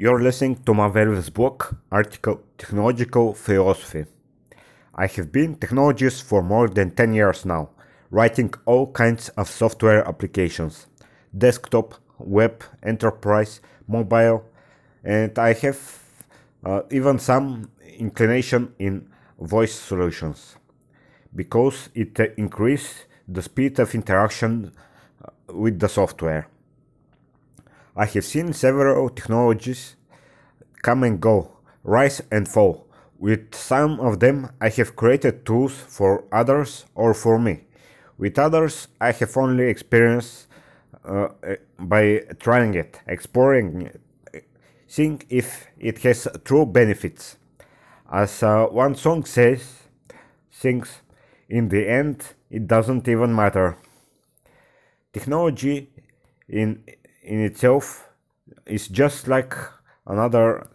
You're listening to Marvel's book, article Technological Philosophy. I have been technologist for more than 10 years now, writing all kinds of software applications desktop, web, enterprise, mobile, and I have uh, even some inclination in voice solutions because it uh, increases the speed of interaction uh, with the software. I have seen several technologies come and go, rise and fall. With some of them, I have created tools for others or for me. With others, I have only experienced uh, by trying it, exploring it, seeing if it has true benefits. As uh, one song says, things in the end, it doesn't even matter. Technology in in itself is just like another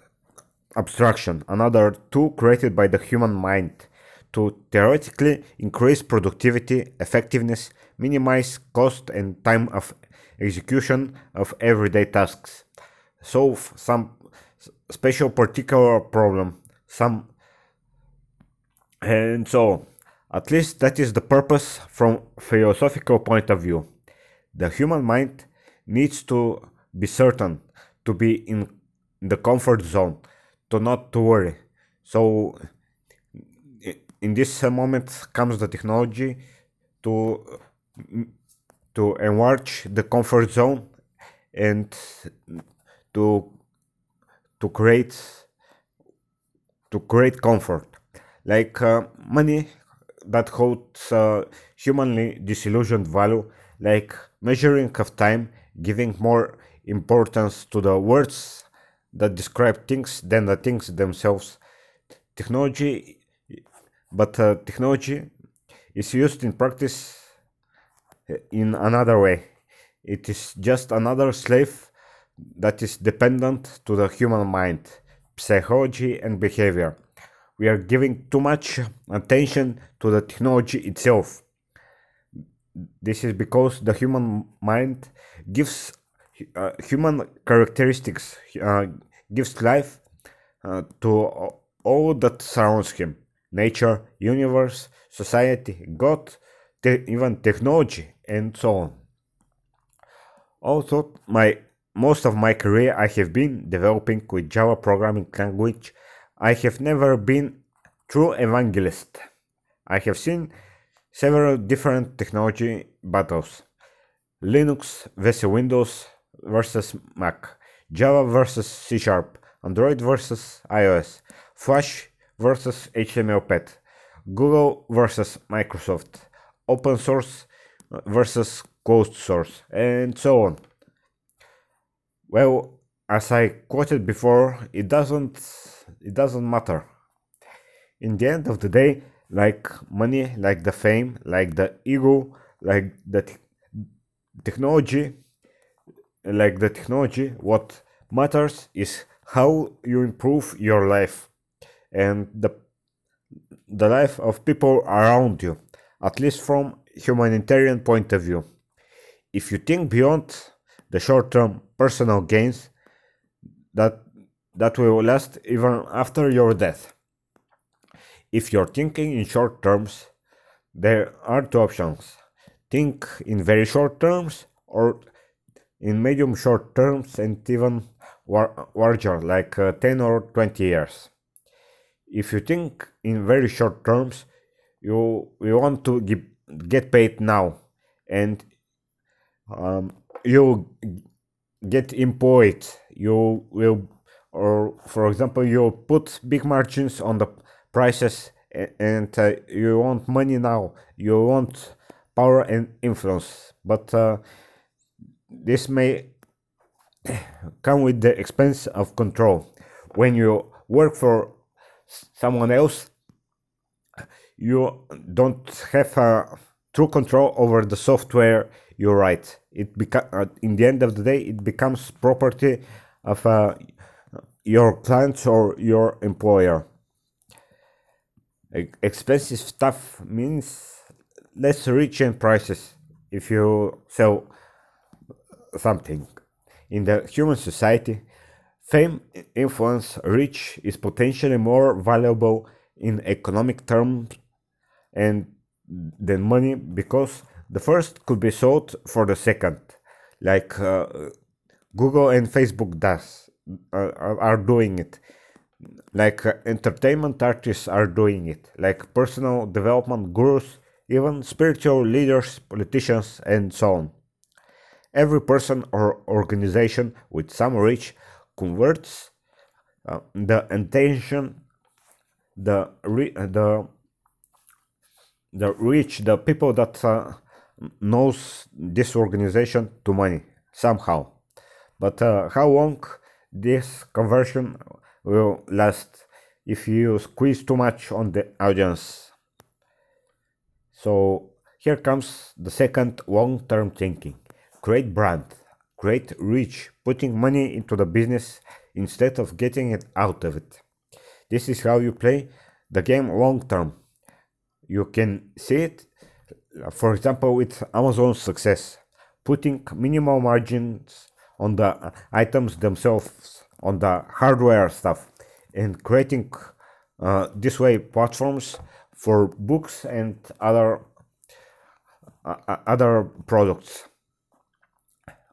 abstraction, another tool created by the human mind to theoretically increase productivity, effectiveness, minimize cost and time of execution of everyday tasks, solve some special particular problem, some and so. At least that is the purpose from philosophical point of view. The human mind needs to be certain to be in the comfort zone to not to worry. So in this moment comes the technology to to enlarge the comfort zone and to to create to create comfort. Like uh, money that holds uh, humanly disillusioned value like measuring of time giving more importance to the words that describe things than the things themselves. Technology, but uh, technology is used in practice uh, in another way. It is just another slave that is dependent to the human mind, psychology, and behavior. We are giving too much attention to the technology itself this is because the human mind gives uh, human characteristics, uh, gives life uh, to all that surrounds him nature, universe, society, God, te- even technology, and so on. Also, my most of my career I have been developing with Java programming language. I have never been true evangelist. I have seen several different technology battles Linux vs Windows versus Mac, Java versus C Sharp, Android versus iOS, Flash versus HTML5, Google versus Microsoft, open source versus closed source, and so on. Well, as I quoted before, it doesn't it doesn't matter. In the end of the day, like money, like the fame, like the ego, like the technology, like the technology, what matters is how you improve your life and the the life of people around you, at least from humanitarian point of view. If you think beyond the short-term personal gains, that that will last even after your death if you're thinking in short terms, there are two options. Think in very short terms or in medium short terms and even larger, like uh, 10 or 20 years. If you think in very short terms, you, you want to get paid now and um, you get employed. You will, or for example, you put big margins on the prices and uh, you want money now you want power and influence. But uh, this may come with the expense of control. When you work for someone else you don't have uh, true control over the software you write. It beca- uh, in the end of the day it becomes property of uh, your clients or your employer expensive stuff means less rich in prices if you sell something. In the human society, Fame, influence, reach is potentially more valuable in economic terms and than money because the first could be sold for the second, like uh, Google and Facebook does uh, are doing it, like uh, entertainment artists are doing it, like personal development gurus, even spiritual leaders, politicians, and so on. Every person or organization with some reach converts uh, the intention, the re- the the reach, the people that uh, knows this organization to money somehow. But uh, how long this conversion will last if you squeeze too much on the audience? So here comes the second long-term thinking. Create brand, create reach, putting money into the business instead of getting it out of it. This is how you play the game long term. You can see it, for example, with Amazon's success, putting minimal margins on the items themselves, on the hardware stuff, and creating uh, this way platforms for books and other uh, other products.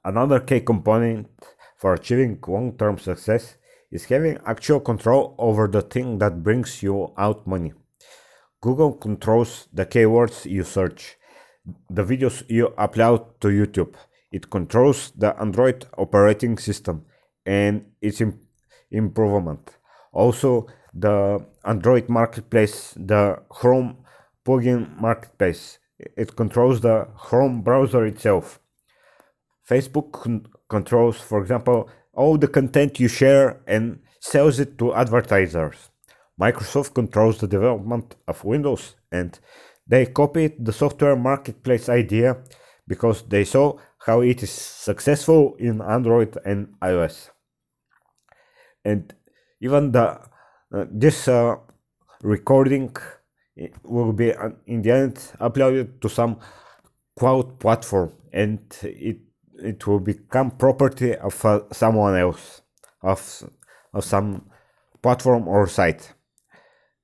Another key component for achieving long-term success is having actual control over the thing that brings you out money. Google controls the keywords you search, the videos you upload to YouTube. It controls the Android operating system and its Im- improvement. Also, the Android marketplace, the Chrome plugin marketplace. It controls the Chrome browser itself. Facebook con- controls, for example, all the content you share and sells it to advertisers. Microsoft controls the development of Windows and they copied the software marketplace idea because they saw how it is successful in Android and iOS. And even the uh, this uh, recording will be uh, in the end uploaded to some cloud platform and it it will become property of uh, someone else of of some platform or site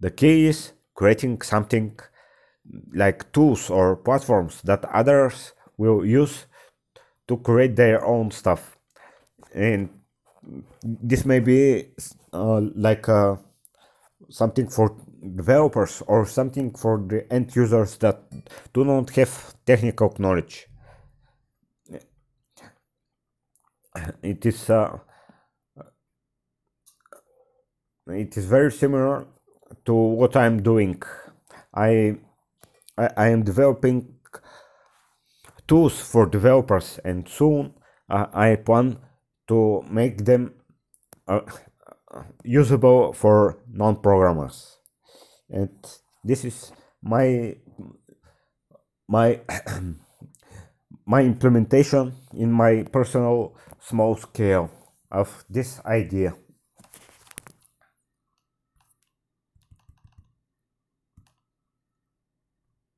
the key is creating something like tools or platforms that others will use to create their own stuff and this may be uh, like uh, something for developers or something for the end users that do not have technical knowledge it is uh, it is very similar to what I'm doing. I I, I am developing tools for developers, and soon uh, I plan to make them uh, usable for non-programmers. And this is my my my implementation in my personal small scale of this idea.